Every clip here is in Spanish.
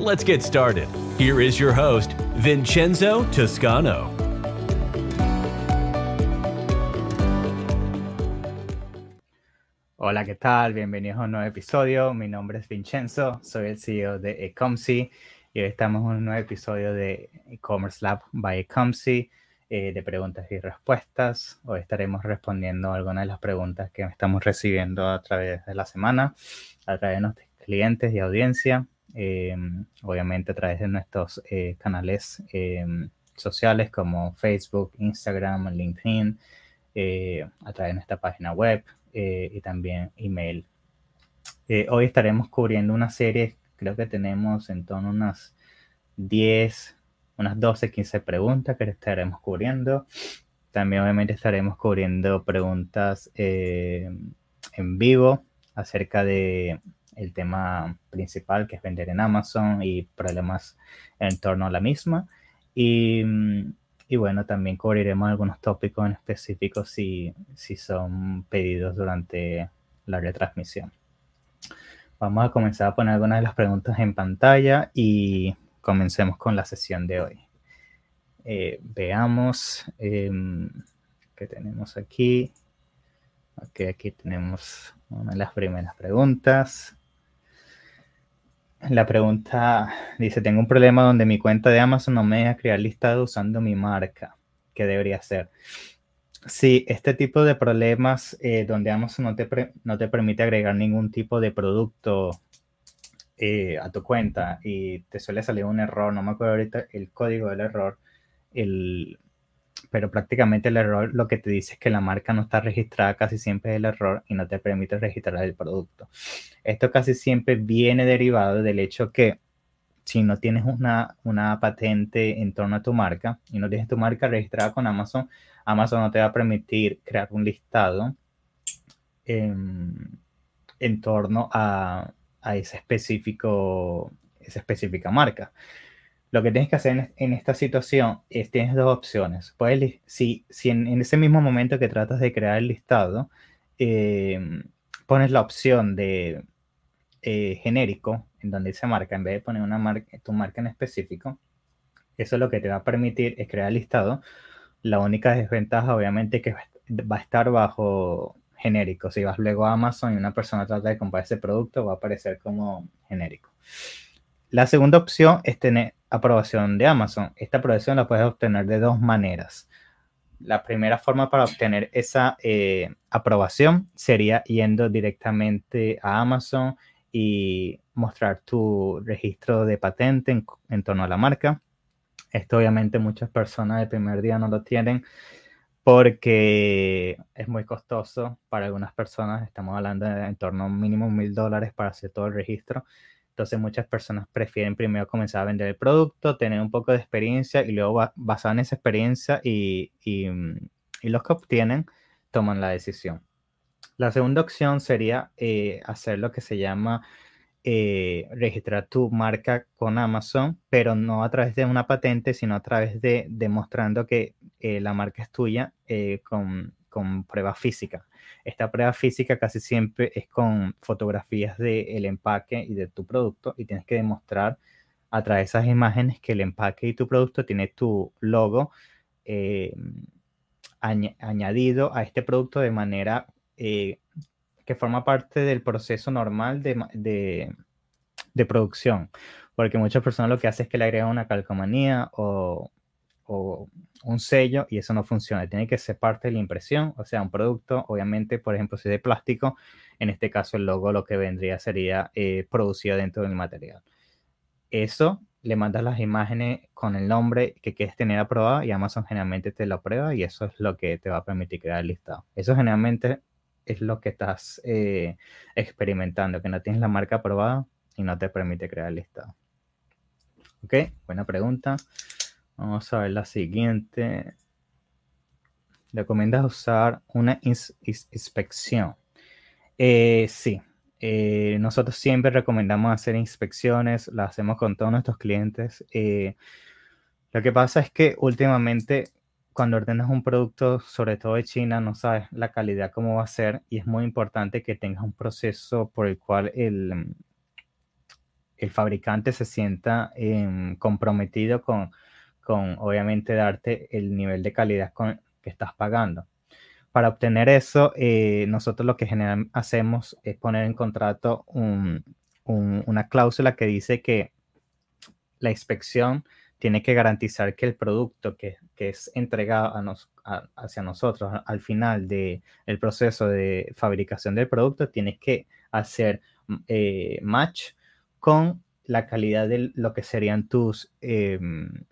Let's get started. Here is your host, Vincenzo Toscano. Hola, ¿qué tal? Bienvenidos a un nuevo episodio. Mi nombre es Vincenzo, soy el CEO de Ecomcy y hoy estamos en un nuevo episodio de E-Commerce Lab by Ecomcy eh, de preguntas y respuestas. Hoy estaremos respondiendo algunas de las preguntas que estamos recibiendo a través de la semana, a través de nuestros clientes y audiencia, eh, obviamente a través de nuestros eh, canales sociales como Facebook, Instagram, LinkedIn, a través de nuestra página web eh, y también email. Eh, hoy estaremos cubriendo una serie, creo que tenemos en torno a unas 10, unas 12, 15 preguntas que estaremos cubriendo. También obviamente estaremos cubriendo preguntas eh, en vivo acerca de el tema principal que es vender en Amazon y problemas en torno a la misma. Y y bueno, también cubriremos algunos tópicos en específico si, si son pedidos durante la retransmisión. Vamos a comenzar a poner algunas de las preguntas en pantalla y comencemos con la sesión de hoy. Eh, veamos em, qué tenemos aquí. Ok, aquí tenemos una de las primeras preguntas. La pregunta dice, tengo un problema donde mi cuenta de Amazon no me deja crear listado usando mi marca. ¿Qué debería hacer? Sí, este tipo de problemas eh, donde Amazon no te, no te permite agregar ningún tipo de producto eh, a tu cuenta y te suele salir un error, no me acuerdo ahorita el código del error, el, pero prácticamente el error lo que te dice es que la marca no está registrada, casi siempre es el error y no te permite registrar el producto. Esto casi siempre viene derivado del hecho que si no tienes una, una patente en torno a tu marca y no tienes tu marca registrada con Amazon, Amazon no te va a permitir crear un listado en, torno a, a ese específico, esa específica marca. Lo que tienes que hacer en, esta situación es, tienes dos opciones. Puedes, si, si en, ese mismo momento que tratas de crear el listado, em, pones la opción de eh, genérico, en donde dice marca, en vez de poner una tu marca en específico, eso lo que te va a permitir es crear el listado. La única desventaja, obviamente, es que va a estar bajo genérico. Si vas luego a Amazon y una persona trata de comprar ese producto, va a aparecer como genérico. La segunda opción es tener aprobación de Amazon. Esta aprobación la puedes obtener de dos maneras. La primera forma para obtener esa eh, aprobación sería yendo directamente a Amazon y mostrar tu registro de patente en, torno a la marca. Esto obviamente muchas personas el primer día no lo tienen porque es muy costoso para algunas personas. Estamos hablando de en torno a un mínimo mil dólares para hacer todo el registro. Entonces muchas personas prefieren primero comenzar a vender el producto, tener un poco de experiencia y luego basado en esa experiencia y, mm, y, los que obtienen toman la decisión. La segunda opción sería eh, hacer lo que se llama eh, registrar tu marca con Amazon, pero no a través de una patente, sino a través de demostrando que eh, la marca es tuya con, con prueba física. Esta prueba física casi siempre es con fotografías del empaque y de tu producto y tienes que demostrar a través de esas imágenes que el empaque y tu producto tiene tu logo eh, añadido a este producto de manera eh, que forma parte del proceso normal de, de, producción. Porque muchas personas lo que hacen es que le agregan una calcomanía o o un sello y eso no funciona. Tiene que ser parte de la impresión, o sea, un producto, obviamente, por ejemplo, si es de plástico, en este caso el logo lo que vendría sería eh, producido dentro del material. Eso le mandas las imágenes con el nombre que quieres tener aprobado y Amazon generalmente te lo aprueba y eso es lo que te va a permitir crear el listado. Eso generalmente es lo que estás eh, experimentando, que no tienes la marca aprobada y no te permite crear el listado. Ok, buena pregunta. Vamos a ver la siguiente. ¿Recomiendas usar una inspección? Eh, sí, eh, nosotros siempre recomendamos hacer inspecciones, las hacemos con todos nuestros clientes. Eh, lo que pasa es que últimamente cuando ordenas un producto, sobre todo de China, no sabes la calidad cómo va a ser y es muy importante que tengas un proceso por el cual el, el fabricante se sienta em, comprometido con, con, obviamente, darte el nivel de calidad con, que estás pagando. Para obtener eso, eh, nosotros lo que generalmente hacemos es poner en contrato una cláusula que dice que la inspección tiene que garantizar que el producto que, es entregado hacia nosotros al final del proceso de fabricación del producto tiene que hacer eh, match con la calidad de lo que serían tus, em,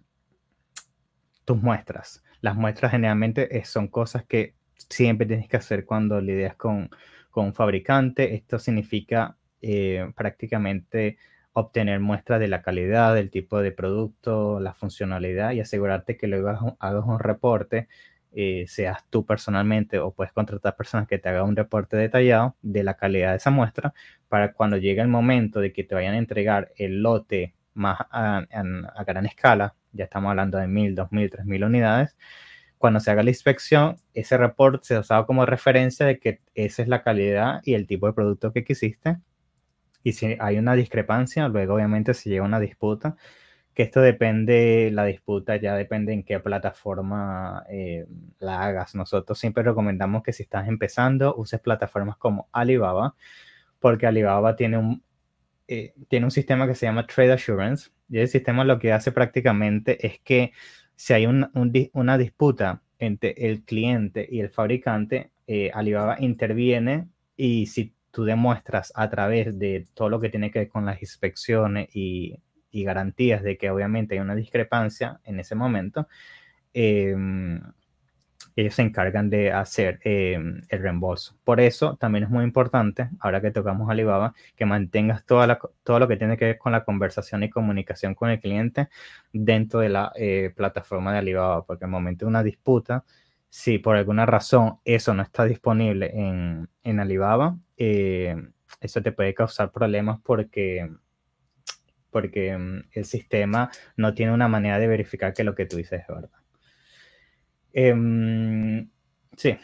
tus muestras. Las muestras generalmente son cosas que siempre tienes que hacer cuando lidias con, con un fabricante. Esto significa eh, prácticamente obtener muestras de la calidad, del tipo de producto, la funcionalidad y asegurarte que luego hagas un, reporte, eh, seas tú personalmente o puedes contratar personas que te hagan un reporte detallado de la calidad de esa muestra para cuando llegue el momento de que te vayan a entregar el lote más a, a gran escala, ya estamos hablando de mil, dos mil, tres mil unidades, cuando se haga la inspección, ese reporte se usado como referencia de que esa es la calidad y el tipo de producto que quisiste. Y si hay una discrepancia, luego obviamente se llega a una disputa, que esto depende, la disputa ya depende en qué plataforma eh, la hagas. Nosotros siempre recomendamos que si estás empezando, uses plataformas como Alibaba, porque Alibaba tiene un, eh, tiene un sistema que se llama Trade Assurance, y el sistema lo que hace prácticamente es que si hay una disputa entre el cliente y el fabricante, eh, Alibaba interviene y si tú demuestras a través de todo lo que tiene que ver con las inspecciones y, garantías de que obviamente hay una discrepancia en ese momento, em, ellos se encargan de hacer em, el reembolso. Por eso también es muy importante, ahora que tocamos Alibaba, que mantengas toda todo lo que tiene que ver con la conversación y comunicación con el cliente dentro de la eh, plataforma de Alibaba, porque en el momento de una disputa, si por alguna razón eso no está disponible en, en Alibaba, eh, eso te puede causar problemas porque porque em, el sistema no tiene una manera de verificar que lo que tú dices es verdad. Em, sí,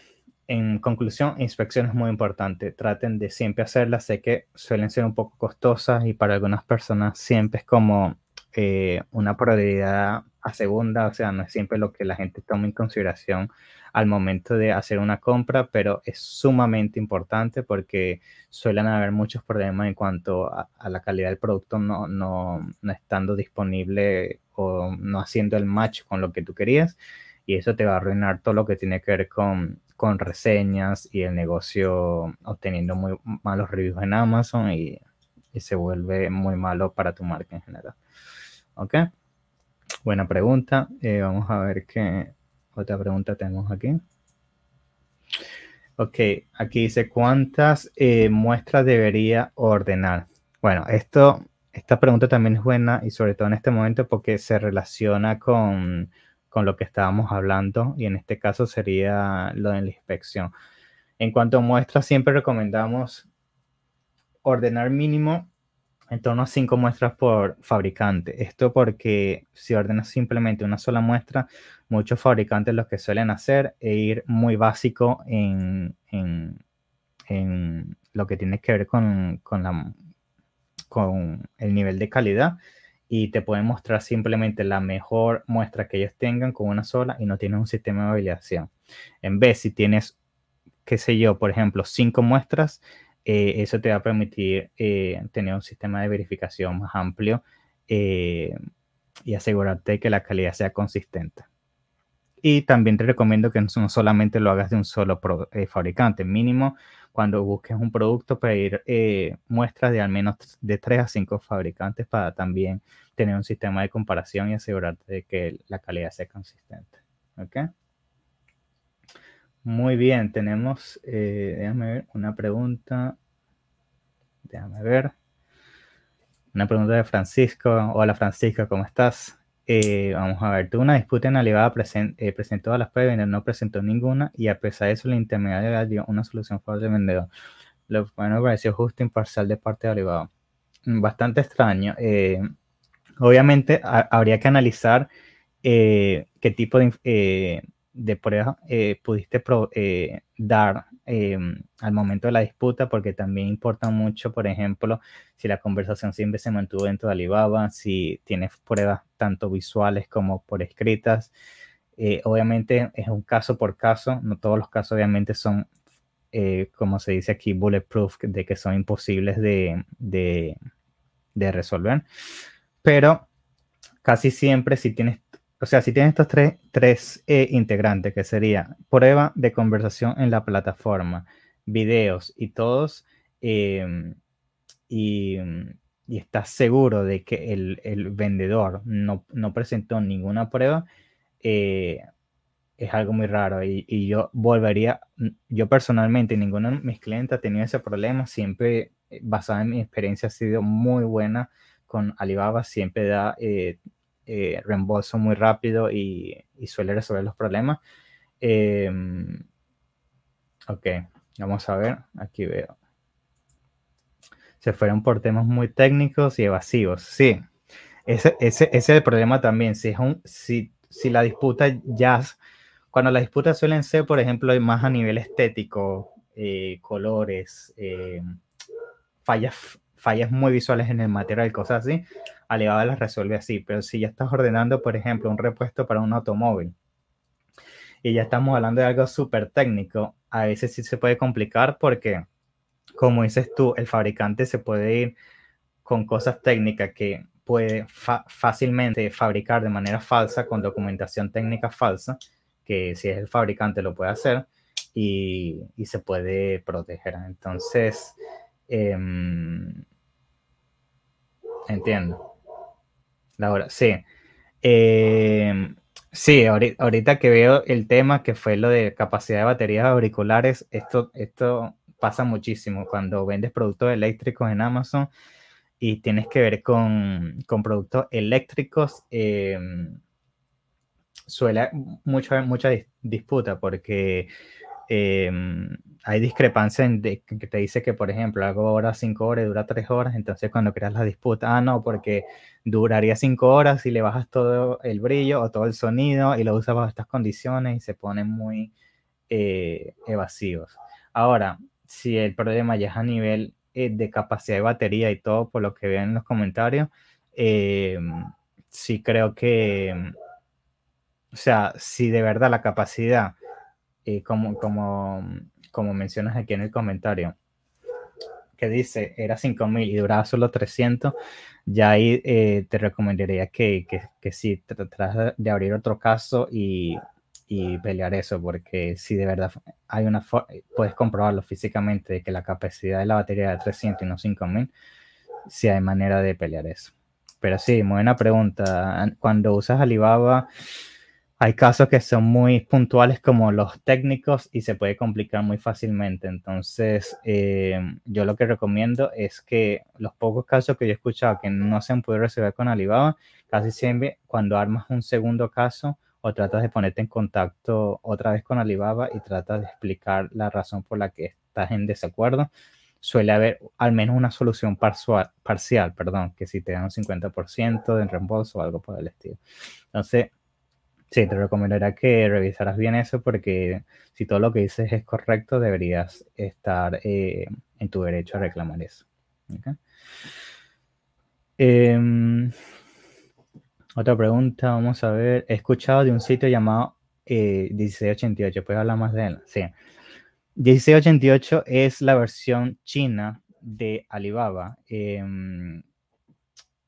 en conclusión, inspección es muy importante. Traten de siempre hacerlas. Sé que suelen ser un poco costosas y para algunas personas siempre es como eh, una prioridad a segunda, o sea, no es siempre lo que la gente toma en consideración al momento de hacer una compra, pero es sumamente importante porque suelen haber muchos problemas en cuanto a, la calidad del producto no, no, no estando disponible o no haciendo el match con lo que tú querías y eso te va a arruinar todo lo que tiene que ver con, con reseñas y el negocio obteniendo muy malos reviews en Amazon y, se vuelve muy malo para tu marca en general. ¿Ok? Buena pregunta. Eh, vamos a ver qué otra pregunta tenemos aquí. Ok, aquí dice, ¿cuántas eh, muestras debería ordenar? Bueno, esto, esta pregunta también es buena y sobre todo en este momento porque se relaciona con con lo que estábamos hablando y en este caso sería lo de la inspección. En cuanto a muestras, siempre recomendamos ordenar mínimo en torno a cinco muestras por fabricante. Esto porque si ordenas simplemente una sola muestra, muchos fabricantes lo que suelen hacer es ir muy básico en, en, en lo que tiene que ver con, con, la, con el nivel de calidad y te pueden mostrar simplemente la mejor muestra que ellos tengan con una sola y no tienen un sistema de validación. En vez, si tienes, qué sé yo, por ejemplo, cinco muestras, eh, eso te va a permitir eh, tener un sistema de verificación más amplio eh, y asegurarte que la calidad sea consistente. Y también te recomiendo que no solamente lo hagas de un solo fabricante, mínimo cuando busques un producto, pedir eh, muestras de al menos de 3 a 5 fabricantes para también tener un sistema de comparación y asegurarte de que la calidad sea consistente. ¿Ok? Muy bien, tenemos, eh, déjame ver, una pregunta. Déjame ver. Una pregunta de Francisco. Hola Francisco, ¿cómo estás? Eh, vamos a ver, tuvo una disputa en Alibaba, eh, presentó a las pruebas, no presentó ninguna y a pesar de eso el intermediario dio una solución favorable al vendedor. Lo cual me pareció justo e imparcial de parte de Alibaba. Bastante extraño. Eh, obviamente habría que analizar qué tipo de, de prueba pudiste dar Em, al momento de la disputa, porque también importa mucho, por ejemplo, si la conversación siempre se mantuvo dentro de Alibaba, si tienes pruebas tanto visuales como por escritas. Eh, obviamente es un caso por caso, no todos los casos obviamente son, eh, como se dice aquí, bulletproof, de que son imposibles de, de, de resolver. Pero casi siempre si tienes o sea, si tienes estos tres, tres eh, integrantes, que sería prueba de conversación en la plataforma, videos y todos, em, y, estás seguro de que el, vendedor no, presentó ninguna prueba, eh, es algo muy raro. Y, yo volvería, yo personalmente, ninguno de mis clientes ha tenido ese problema, siempre eh, basada en mi experiencia ha sido muy buena con Alibaba, siempre da eh, reembolso muy rápido y, suele resolver los problemas. Em, ok, vamos a ver, aquí veo. Se fueron por temas muy técnicos y evasivos. Sí, ese, ese, ese es el problema también. Si, es un, si, si la disputa ya, cuando las disputas suelen ser, por ejemplo, más a nivel estético, eh, colores, eh, fallas, fallas muy visuales en el material, cosas así, Alibaba las resuelve así, pero si ya estás ordenando, por ejemplo, un repuesto para un automóvil y ya estamos hablando de algo súper técnico, a veces sí se puede complicar porque, como dices tú, el fabricante se puede ir con cosas técnicas que puede fácilmente fabricar de manera falsa, con documentación técnica falsa, que si es el fabricante lo puede hacer y, se puede proteger. Entonces, em, entiendo. Laura, sí. Em, sí, ahorita, que veo el tema que fue lo de capacidad de baterías auriculares, esto, esto pasa muchísimo cuando vendes productos eléctricos en Amazon y tienes que ver con, productos eléctricos. Em, suele mucho, mucha disputa porque em, hay discrepancia en que te dice que, por ejemplo, algo ahora 5 horas dura 3 horas, entonces cuando creas la disputa, ah, no, porque duraría 5 horas y le bajas todo el brillo o todo el sonido y lo usas bajo estas condiciones y se ponen muy eh, evasivos. Ahora, si el problema ya es a nivel eh, de capacidad de batería y todo, por lo que veo en los comentarios, eh, sí creo que, o sea, si de verdad la capacidad, como, como como mencionas aquí en el comentario, que dice era 5000 y duraba solo 300, ya ahí eh, te recomendaría que, que, que sí tratas de abrir otro caso y, y, pelear eso, porque si de verdad hay una puedes comprobarlo físicamente que la capacidad de la batería de 300 y no 5000, si hay manera de pelear eso. Pero sí, buena pregunta. Cuando usas Alibaba, hay casos que son muy puntuales como los técnicos y se puede complicar muy fácilmente. Entonces, eh, yo lo que recomiendo es que los pocos casos que yo he escuchado que no se han podido resolver con Alibaba, casi siempre cuando armas un segundo caso o tratas de ponerte en contacto otra vez con Alibaba y tratas de explicar la razón por la que estás en desacuerdo, suele haber al menos una solución parcial, parcial perdón, que si te dan un 50% de reembolso o algo por el estilo. Entonces, Sí, te recomendaría que revisaras bien eso porque si todo lo que dices es correcto, deberías estar eh, en tu derecho a reclamar eso. Em, otra pregunta, vamos a ver. He escuchado de un sitio llamado 1688. Eh, ¿Puedes hablar más de él? Sí. 1688 es la versión china de Alibaba. Em,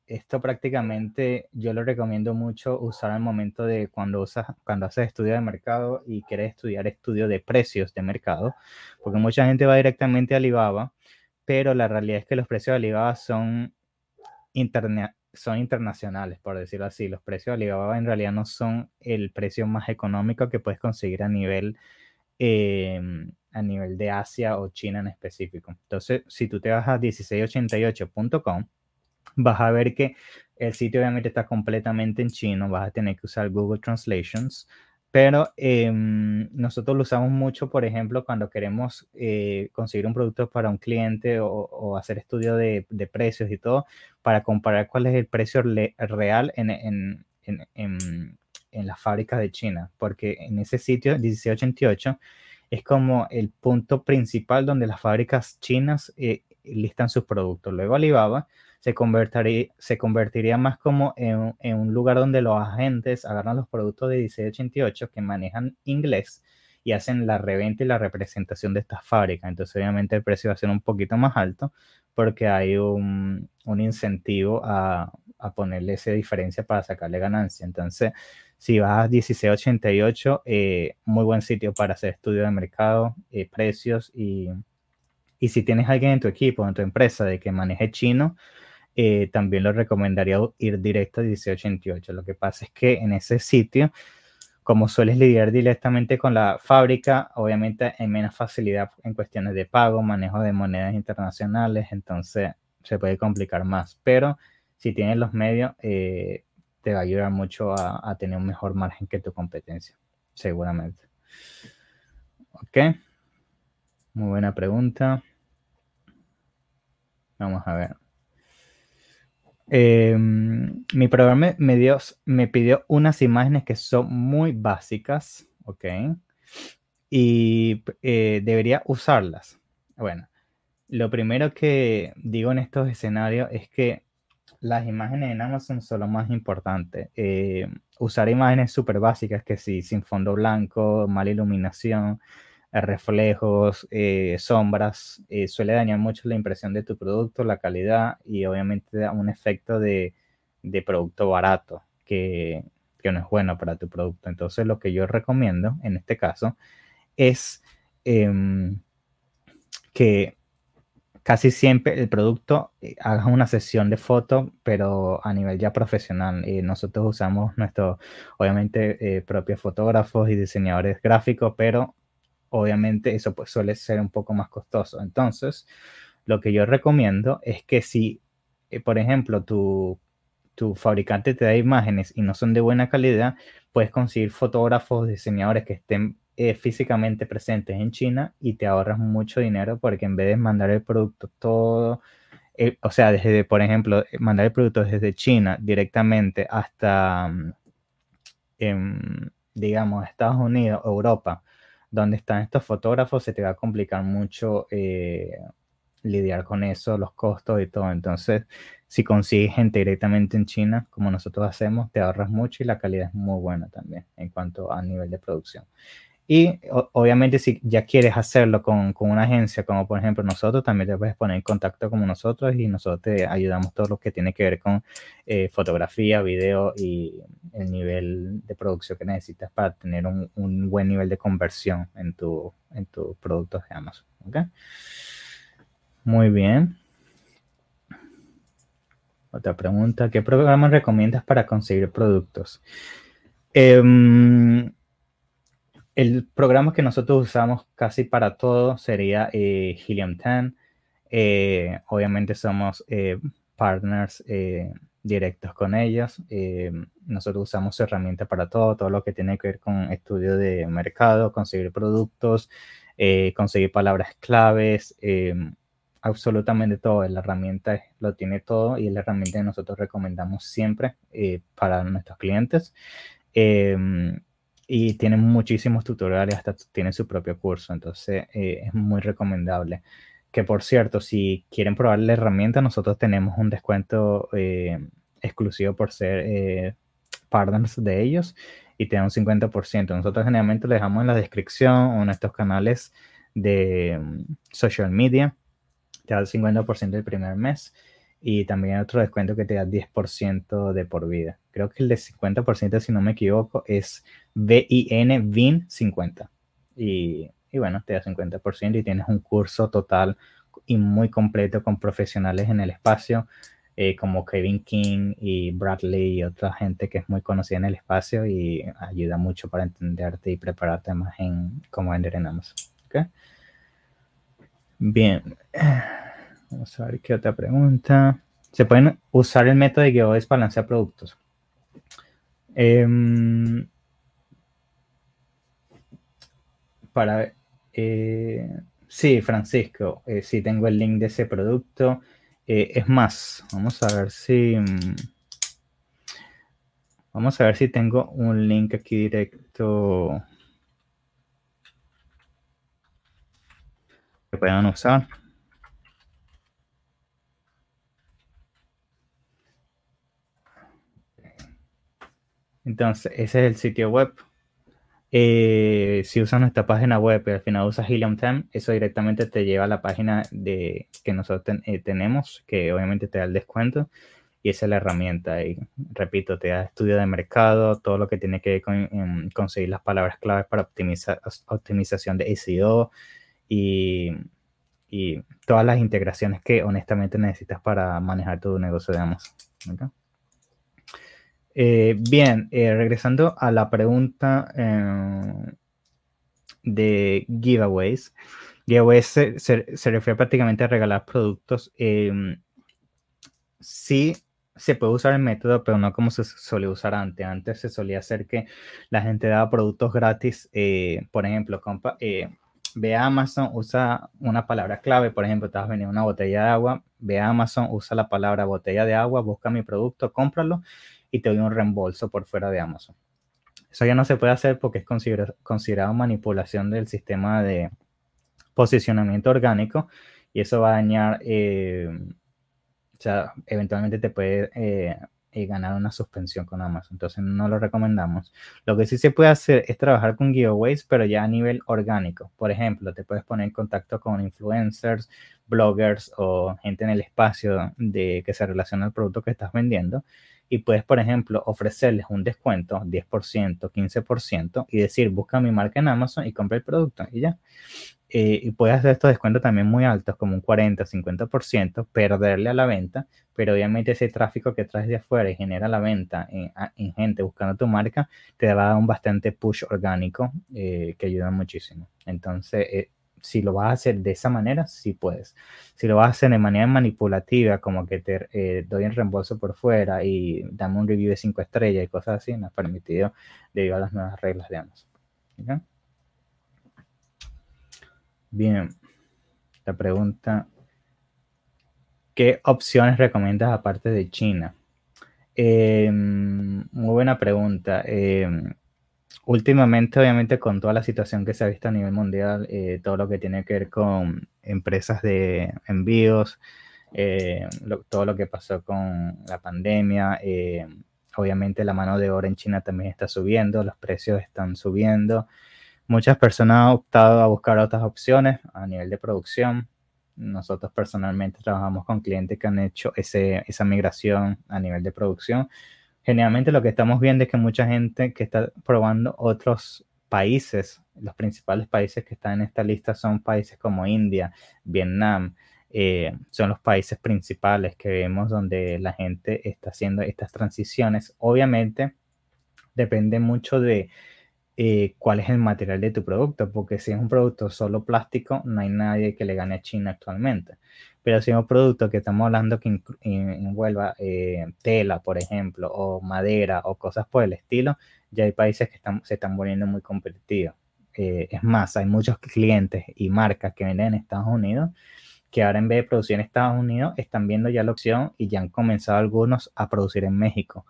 esto prácticamente yo lo recomiendo mucho usar al momento de cuando usas, cuando haces estudio de mercado y quieres estudiar estudio de precios de mercado, porque mucha gente va directamente a Alibaba, pero la realidad es que los precios de Alibaba son, son internacionales, por decirlo así. Los precios de Alibaba en realidad no son el precio más económico que puedes conseguir a nivel, em, a nivel de Asia o China en específico. Entonces, si tú te vas a 1688.com, vas a ver que el sitio obviamente está completamente en chino, vas a tener que usar Google Translations, pero em, nosotros lo usamos mucho, por ejemplo, cuando queremos eh, conseguir un producto para un cliente o, hacer estudio de, precios y todo, para comparar cuál es el precio real en, en, en, en las fábricas de China, porque en ese sitio 1688 es como el punto principal donde las fábricas chinas eh, listan sus productos. Luego Alibaba se convertiría, más como en, un lugar donde los agentes agarran los productos de 1688 que manejan inglés y hacen la reventa y la representación de estas fábricas. Entonces obviamente el precio va a ser un poquito más alto porque hay un, incentivo a, a ponerle esa diferencia para sacarle ganancia. Entonces si vas a 1688, eh, muy buen sitio para hacer estudio de mercado, eh, precios y, y, si tienes alguien en tu equipo, en tu empresa de que maneje chino, eh, también lo recomendaría ir directo a 1688. Lo que pasa es que en ese sitio, como sueles lidiar directamente con la fábrica, obviamente hay menos facilidad en cuestiones de pago, manejo de monedas internacionales, entonces se puede complicar más. Pero si tienes los medios, eh, te va a ayudar mucho a, tener un mejor margen que tu competencia, seguramente. Ok. Muy buena pregunta. Vamos a ver. Em, mi programa me, dio, me pidió unas imágenes que son muy básicas, ¿ok? Y eh, debería usarlas. Bueno, lo primero que digo en estos escenarios es que las imágenes en Amazon son lo más importante. Eh, usar imágenes súper básicas, que sí, sin fondo blanco, mala iluminación, reflejos, eh, sombras, suele dañar mucho la impresión de tu producto, la calidad y obviamente da un efecto de, producto barato que, que, no es bueno para tu producto. Entonces lo que yo recomiendo en este caso es em, que casi siempre el producto eh, haga una sesión de foto, pero a nivel ya profesional. Nosotros usamos nuestros, obviamente, eh, propios fotógrafos y diseñadores gráficos, pero obviamente eso pues, suele ser un poco más costoso. Entonces, lo que yo recomiendo es que si, eh, por ejemplo, tu, tu fabricante te da imágenes y no son de buena calidad, puedes conseguir fotógrafos, diseñadores que estén eh, físicamente presentes en China y te ahorras mucho dinero porque en vez de mandar el producto todo, eh, o sea, desde, por ejemplo, mandar el producto desde China directamente hasta, mm, digamos, Estados Unidos, Europa, donde están estos fotógrafos, se te va a complicar mucho eh, lidiar con eso, los costos y todo. Entonces, si consigues gente directamente en China, como nosotros hacemos, te ahorras mucho y la calidad es muy buena también en cuanto a nivel de producción. Y obviamente si ya quieres hacerlo con, con, una agencia como por ejemplo nosotros, también te puedes poner en contacto con nosotros y nosotros te ayudamos todo lo que tiene que ver con eh, fotografía, video y el nivel de producción que necesitas para tener un, un buen nivel de conversión en tu, en tus productos de Amazon. ¿okay? Muy bien. Otra pregunta, ¿qué programas recomiendas para conseguir productos? Eh, el programa que nosotros usamos casi para todo sería eh, Helium 10. Eh, obviamente somos eh, partners directos con ellos. nosotros usamos herramientas para todo, todo lo que tiene que ver con estudio de mercado, conseguir productos, conseguir palabras claves, absolutamente todo. La herramienta lo tiene todo y es la herramienta que nosotros recomendamos siempre para nuestros clientes y tienen muchísimos tutoriales, hasta tienen su propio curso, entonces eh, es muy recomendable. Que por cierto, si quieren probar la herramienta, nosotros tenemos un descuento eh, exclusivo por ser eh, partners de ellos y te dan un 50%. Nosotros generalmente le dejamos en la descripción o en estos canales de mm, social media, te da el 50% el primer mes y también otro descuento que te da 10% de por vida. Creo que el de 50%, si no me equivoco, es BIN VIN 50. Y, y bueno, te da 50% y tienes un curso total y muy completo con profesionales en el espacio, eh, como Kevin King y Bradley y otra gente que es muy conocida en el espacio y ayuda mucho para entenderte y prepararte más en cómo vender en Amazon. ¿Okay? Bien. Vamos a ver qué otra pregunta. se pueden usar el método de giveaways para lanzar productos. Em, para, eh, sí, Francisco, eh, sí tengo el link de ese producto. Eh, es más, vamos a ver si... Vamos a ver si tengo un link aquí directo que puedan usar. Entonces, ese es el sitio web. Eh, si usas nuestra página web y al final usas Helium 10, eso directamente te lleva a la página de, que nosotros eh, tenemos, que obviamente te da el descuento. Y esa es la herramienta. Y repito, te da estudio de mercado, todo lo que tiene que ver con conseguir las palabras claves para optimización de SEO y todas las integraciones que honestamente necesitas para manejar tu negocio de Amazon. Eh, bien, eh, regresando a la pregunta eh, de giveaways. Giveaways se, refiere prácticamente a regalar productos. sí se puede usar el método, pero no como se solía usar antes. Antes se solía hacer que la gente daba productos gratis. por ejemplo, ve a Amazon, usa una palabra clave. Por ejemplo, te vas a venir una botella de agua. Ve a Amazon, usa la palabra botella de agua, busca mi producto, cómpralo y te doy un reembolso por fuera de Amazon. Eso ya no se puede hacer porque es considerado, manipulación del sistema de posicionamiento orgánico y eso va a dañar, eh, o sea, eventualmente te puede eh, eh, ganar una suspensión con Amazon. Entonces no lo recomendamos. Lo que sí se puede hacer es trabajar con giveaways, pero ya a nivel orgánico. Por ejemplo, te puedes poner en contacto con influencers, bloggers o gente en el espacio de que se relaciona al producto que estás vendiendo y puedes, por ejemplo, ofrecerles un descuento, 10%, 15%, y decir, busca mi marca en Amazon y compra el producto y ya. Eh, y puedes hacer estos descuentos también muy altos, como un 40, 50%, perderle a la venta, pero obviamente ese tráfico que traes de afuera y genera la venta en, gente buscando tu marca, te va a dar un bastante push orgánico eh, que ayuda muchísimo. Entonces, eh, si lo vas a hacer de esa manera, sí puedes. Si lo vas a hacer de manera manipulativa, como que te eh, doy un reembolso por fuera y dame un review de 5 estrellas y cosas así, no es permitido debido a las nuevas reglas de Amazon. Bien, la pregunta, ¿qué opciones recomiendas aparte de China? Em, muy buena pregunta. Em, últimamente, obviamente, con toda la situación que se ha visto a nivel mundial, eh, todo lo que tiene que ver con empresas de envíos, eh, todo lo que pasó con la pandemia, eh, obviamente la mano de obra en China también está subiendo, los precios están subiendo. Muchas personas han optado a buscar otras opciones a nivel de producción. Nosotros personalmente trabajamos con clientes que han hecho ese, esa migración a nivel de producción generalmente lo que estamos viendo es que mucha gente que está probando otros países, los principales países que están en esta lista son países como India, Vietnam, eh, son los países principales que vemos donde la gente está haciendo estas transiciones. Obviamente depende mucho de eh, cuál es el material de tu producto, porque si es un producto solo plástico, no hay nadie que le gane a China actualmente. Pero si un producto que estamos hablando que envuelva eh, tela, por ejemplo, o madera o cosas por el estilo, ya hay países que están, se están volviendo muy competitivos. Eh, es más, hay muchos clientes y marcas que venden en Estados Unidos que ahora en vez de producir en Estados Unidos están viendo ya la opción y ya han comenzado algunos a producir en México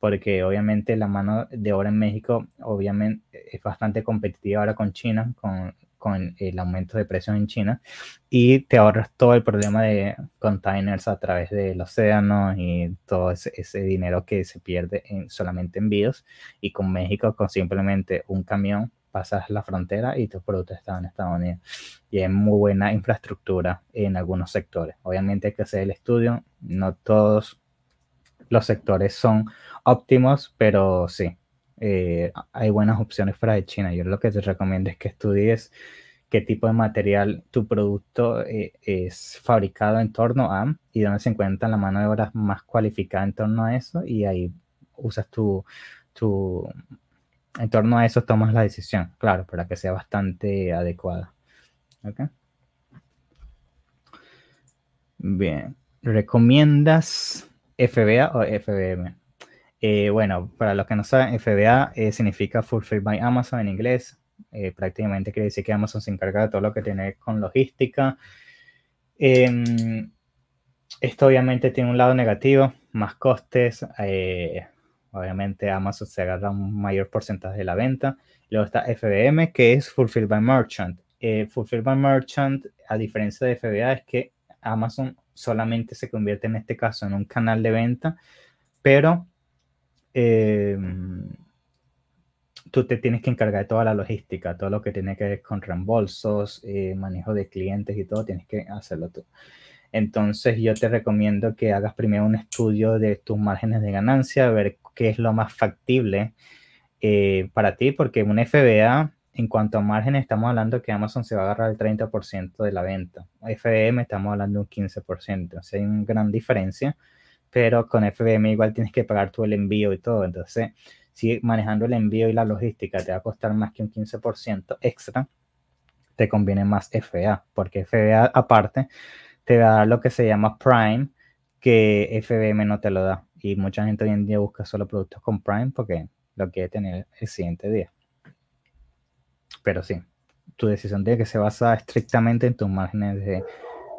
porque obviamente la mano de obra en México obviamente es bastante competitiva ahora con China, con con el aumento de precios en China y te ahorras todo el problema de containers a través del océano y todo ese, dinero que se pierde en solamente envíos y con México con simplemente un camión pasas la frontera y tus productos están en Estados Unidos. Y hay muy buena infraestructura en algunos sectores. Obviamente hay que hacer el estudio. No todos los sectores son óptimos pero sí eh, hay buenas opciones fuera de China. Yo lo que te recomiendo es que estudies qué tipo de material tu producto eh, es fabricado en torno a y dónde se encuentra la mano de obra más cualificada en torno a eso y ahí usas tu, tu en torno a eso tomas la decisión, claro, para que sea bastante adecuada. Bien. ¿recomiendas FBA o FBM? Eh, bueno, para los que no saben, FBA eh, significa Fulfilled by Amazon en inglés. Eh, prácticamente quiere decir que Amazon se encarga de todo lo que tiene con logística. Em, esto obviamente tiene un lado negativo, más costes. obviamente Amazon se agarra un mayor porcentaje de la venta. Luego está FBM, que es Fulfilled by Merchant. Fulfilled by Merchant, a diferencia de FBA, es que Amazon solamente se convierte en este caso en un canal de venta, pero Em, tú te tienes que encargar de toda la logística, todo lo que tiene que ver con reembolsos, eh, manejo de clientes y todo, tienes que hacerlo tú. Entonces yo te recomiendo que hagas primero un estudio de tus márgenes de ganancia, ver qué es lo más factible eh, para ti, porque un FBA, en cuanto a márgenes, estamos hablando que Amazon se va a agarrar el 30% de la venta. FBM estamos hablando de un 15%, o sea, hay una gran diferencia pero con FBM igual tienes que pagar tú el envío y todo. Entonces, si manejando el envío y la logística te va a costar más que un 15% extra, te conviene más FBA, porque FBA aparte te va a dar lo que se llama Prime, que FBM no te lo da. Y mucha gente hoy en día busca solo productos con Prime porque lo quiere tener el siguiente día. Pero sí, tu decisión tiene que se basa estrictamente en tus márgenes de,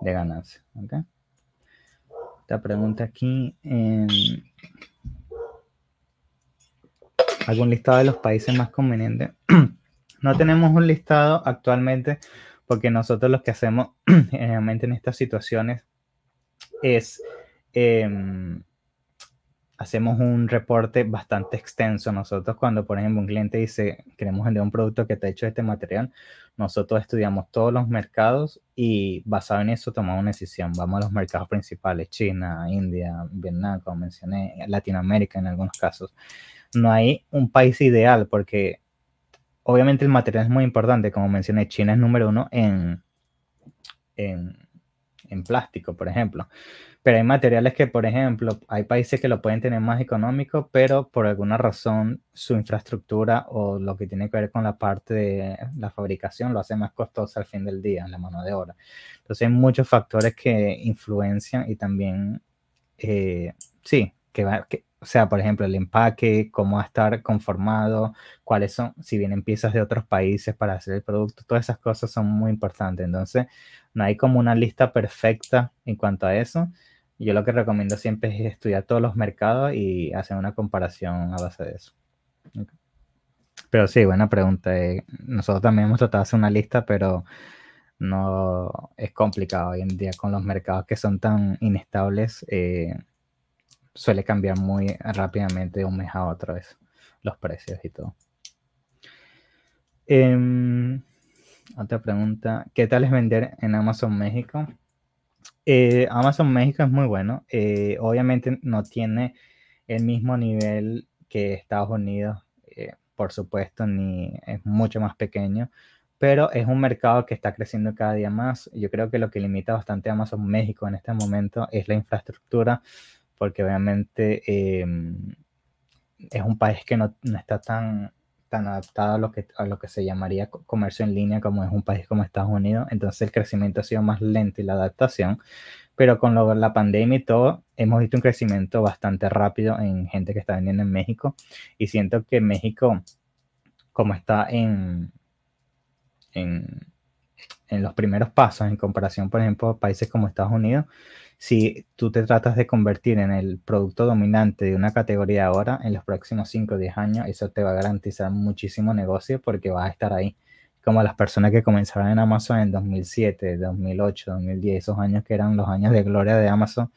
de ganancia. ¿okay? Esta pregunta aquí. ¿Algún listado de los países más convenientes? no tenemos un listado actualmente porque nosotros lo que hacemos generalmente en estas situaciones es em, hacemos un reporte bastante extenso. Nosotros cuando, por ejemplo, un cliente dice, queremos vender un producto que está hecho de este material, nosotros estudiamos todos los mercados y basado en eso tomamos una decisión. Vamos a los mercados principales, China, India, Vietnam, como mencioné, Latinoamérica en algunos casos. No hay un país ideal porque obviamente el material es muy importante. Como mencioné, China es número uno en, en, en plástico, por ejemplo. Pero hay materiales que, por ejemplo, hay países que lo pueden tener más económico, pero por alguna razón su infraestructura o lo que tiene que ver con la parte de la fabricación lo hace más costoso al fin del día, en la mano de obra. Entonces hay muchos factores que influencian y también, eh, sí, que, va, que, o sea, por ejemplo, el empaque, cómo va a estar conformado, cuáles son, si vienen piezas de otros países para hacer el producto, todas esas cosas son muy importantes. Entonces, no hay como una lista perfecta en cuanto a eso. Yo lo que recomiendo siempre es estudiar todos los mercados y hacer una comparación a base de eso. Pero sí, buena pregunta. Eh, nosotros también hemos tratado de hacer una lista, pero no es complicado hoy en día con los mercados que son tan inestables. Eh, suele cambiar muy rápidamente de un mes a otro eso, los precios y todo. Em, otra pregunta, ¿qué tal es vender en Amazon México? Eh, Amazon México es muy bueno. Eh, obviamente no tiene el mismo nivel que Estados Unidos, eh, por supuesto, ni es mucho más pequeño, pero es un mercado que está creciendo cada día más. Yo creo que lo que limita bastante a Amazon México en este momento es la infraestructura, porque obviamente es un país que no está tan tan adaptado a lo que, a lo que se llamaría comercio en línea como es un país como Estados Unidos, entonces el crecimiento ha sido más lento y la adaptación, pero con lo, la pandemia y todo, hemos visto un crecimiento bastante rápido en gente que está vendiendo en México y siento que México, como está en, en, en los primeros pasos en comparación, por ejemplo, a países como Estados Unidos, si tú te tratas de convertir en el producto dominante de una categoría ahora, en los próximos 5 o 10 años, eso te va a garantizar muchísimo negocio porque vas a estar ahí. Como las personas que comenzaron en Amazon en 2007, 2008, 2010, esos años que eran los años de gloria de Amazon,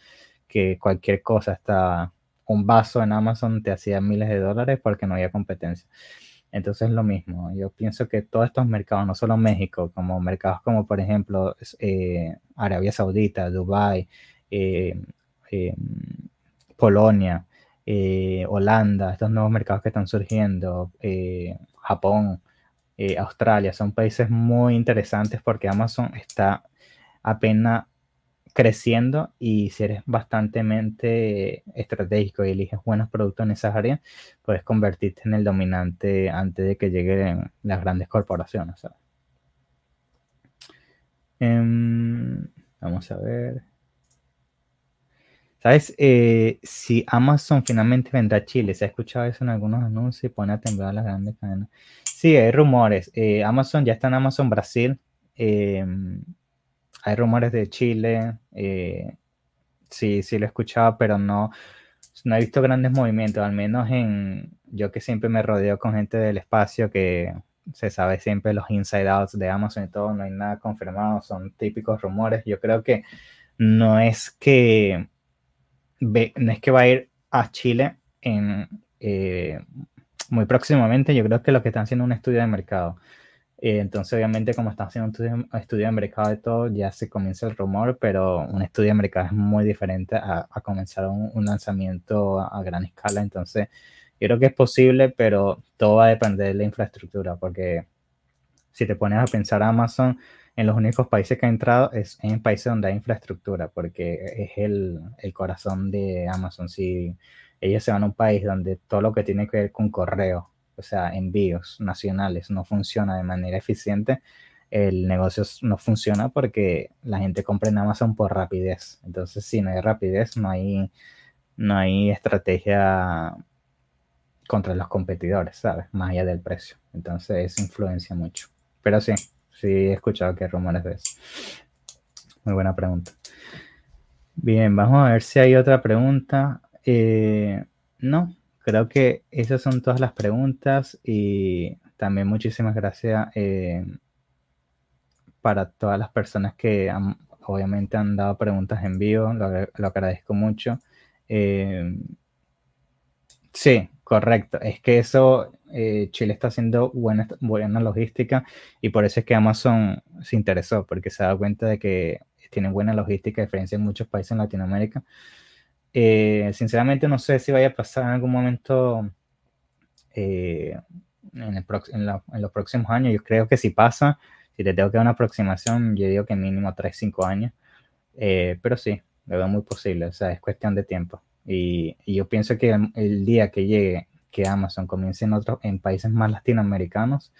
que cualquier cosa, hasta un vaso en Amazon te hacía miles de dólares porque no había competencia. Entonces es lo mismo. Yo pienso que todos estos mercados, no solo México, como mercados como por ejemplo eh, Arabia Saudita, eh, Polonia, eh, Holanda, estos nuevos mercados que están surgiendo, Japón, Australia, son países muy interesantes porque Amazon está apenas creciendo y si eres bastante estratégico y eliges buenos productos en esas áreas, puedes convertirte en el dominante antes de que lleguen las grandes corporaciones. Em, vamos a ver. ¿Sabes? Eh, si Amazon finalmente vendrá a Chile, se ha escuchado eso en algunos anuncios y pone a temblar las grandes cadenas. Sí, hay rumores. Eh, Amazon ya está en Amazon Brasil. Em, hay rumores de Chile. Eh, sí, sí lo he escuchado, pero no, no he visto grandes movimientos, al menos en yo que siempre me rodeo con gente del espacio que se sabe siempre los inside outs de Amazon y todo, no hay nada confirmado, son típicos rumores. Yo creo que no es que no es que va a ir a Chile eh, muy próximamente, yo creo que lo que están haciendo es un estudio de mercado. Eh, entonces, obviamente, como están haciendo un estudio, de mercado de todo, ya se comienza el rumor, pero un estudio de mercado es muy diferente a, comenzar un, un, lanzamiento a, gran escala. Entonces, yo creo que es posible, pero todo va a depender de la infraestructura, porque si te pones a pensar Amazon, en los únicos países que ha entrado es en países donde hay infraestructura, porque es el, el corazón de Amazon. Si ellos se van a un país donde todo lo que tiene que ver con correo, o sea, envíos nacionales no funciona de manera eficiente, el negocio no funciona porque la gente compra en Amazon por rapidez. Entonces, si no hay rapidez, no hay, no hay estrategia contra los competidores, ¿sabes? Más allá del precio. Entonces, eso influencia mucho. Pero sí, sí he escuchado que rumores de eso. Muy buena pregunta. Bien, vamos a ver si hay otra pregunta. Eh, no, creo que esas son todas las preguntas y también muchísimas gracias eh, para todas las personas que obviamente han dado preguntas en vivo, lo, agradezco mucho. Eh, sí, correcto, es que eso, eh, Chile está haciendo buena, buena logística y por eso es que Amazon se interesó, porque se dado cuenta de que tienen buena logística, a diferencia de muchos países en Latinoamérica. Eh, sinceramente no sé si vaya a pasar en algún momento eh, en, los próximos años. Yo creo que si pasa, si te tengo que dar una aproximación, yo digo que mínimo 3, 5 años. Eh, pero sí, lo veo muy posible, o sea, es cuestión de tiempo. Y, yo pienso que el, día que llegue, que Amazon comience en, otros, en países más latinoamericanos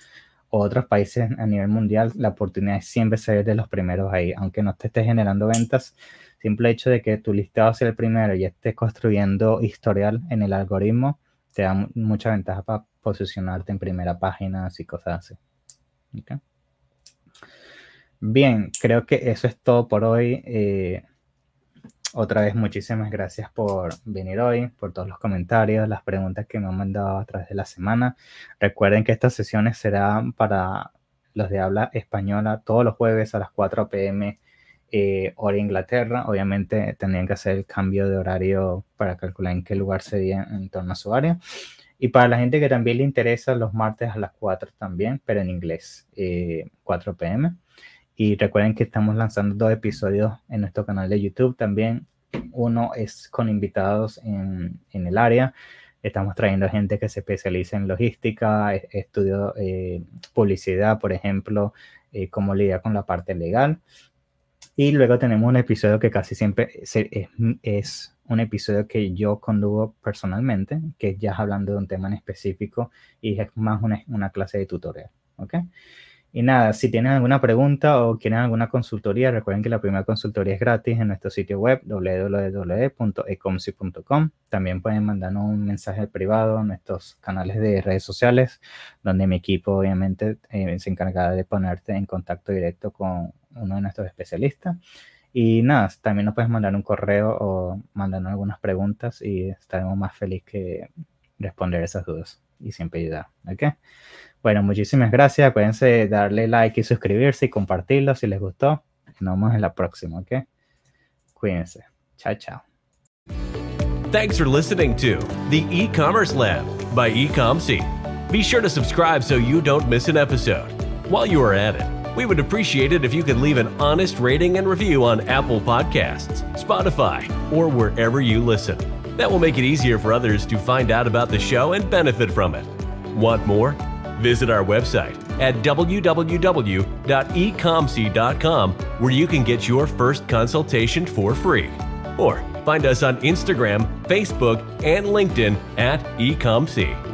o otros países a nivel mundial, la oportunidad es siempre ser de los primeros ahí, aunque no te esté generando ventas simple hecho de que tu listado sea el primero y estés construyendo historial en el algoritmo, te da mucha ventaja para posicionarte en primera página y cosas así. Bien, creo que eso es todo por hoy. Eh, otra vez, muchísimas gracias por venir hoy, por todos los comentarios, las preguntas que me han mandado a través de la semana. Recuerden que estas sesiones serán para los de habla española todos los jueves a las 4 pm eh, hora Inglaterra. Obviamente tendrían que hacer el cambio de horario para calcular en qué lugar sería en torno a su área. Y para la gente que también le interesa, los martes a las 4 también, pero en inglés, 4 eh, pm. Y recuerden que estamos lanzando dos episodios en nuestro canal de YouTube también. Uno es con invitados en, en el área. Estamos trayendo gente que se especializa en logística, estudio eh, publicidad, por ejemplo, eh, cómo lidiar con la parte legal. Y luego tenemos un episodio que casi siempre es, un episodio que yo condugo personalmente, que ya hablando de un tema en específico y es más una, una clase de tutorial. ¿ok? Y nada, si tienen alguna pregunta o quieren alguna consultoría, recuerden que la primera consultoría es gratis en nuestro sitio web www.ecomsi.com. También pueden mandarnos un mensaje privado en nuestros canales de redes sociales, donde mi equipo obviamente eh, se encargará de ponerte en contacto directo con uno de nuestros especialistas. Y nada, también nos puedes mandar un correo o mandarnos algunas preguntas y estaremos más felices que responder esas dudas y siempre ayudar. ¿Ok? Bueno, muchísimas gracias. Acuérdense darle like y suscribirse y compartirlo si les gustó. Nos vemos en la próxima, ¿ok? Cuídense. Chao, chao. Thanks for listening to the e-commerce lab by Ecomc. Be sure to subscribe so you don't miss an episode. While you are at it, we would appreciate it if you could leave an honest rating and review on Apple Podcasts, Spotify, or wherever you listen. That will make it easier for others to find out about the show and benefit from it. Want more? Visit our website at www.ecomc.com where you can get your first consultation for free. Or find us on Instagram, Facebook, and LinkedIn at ecomc.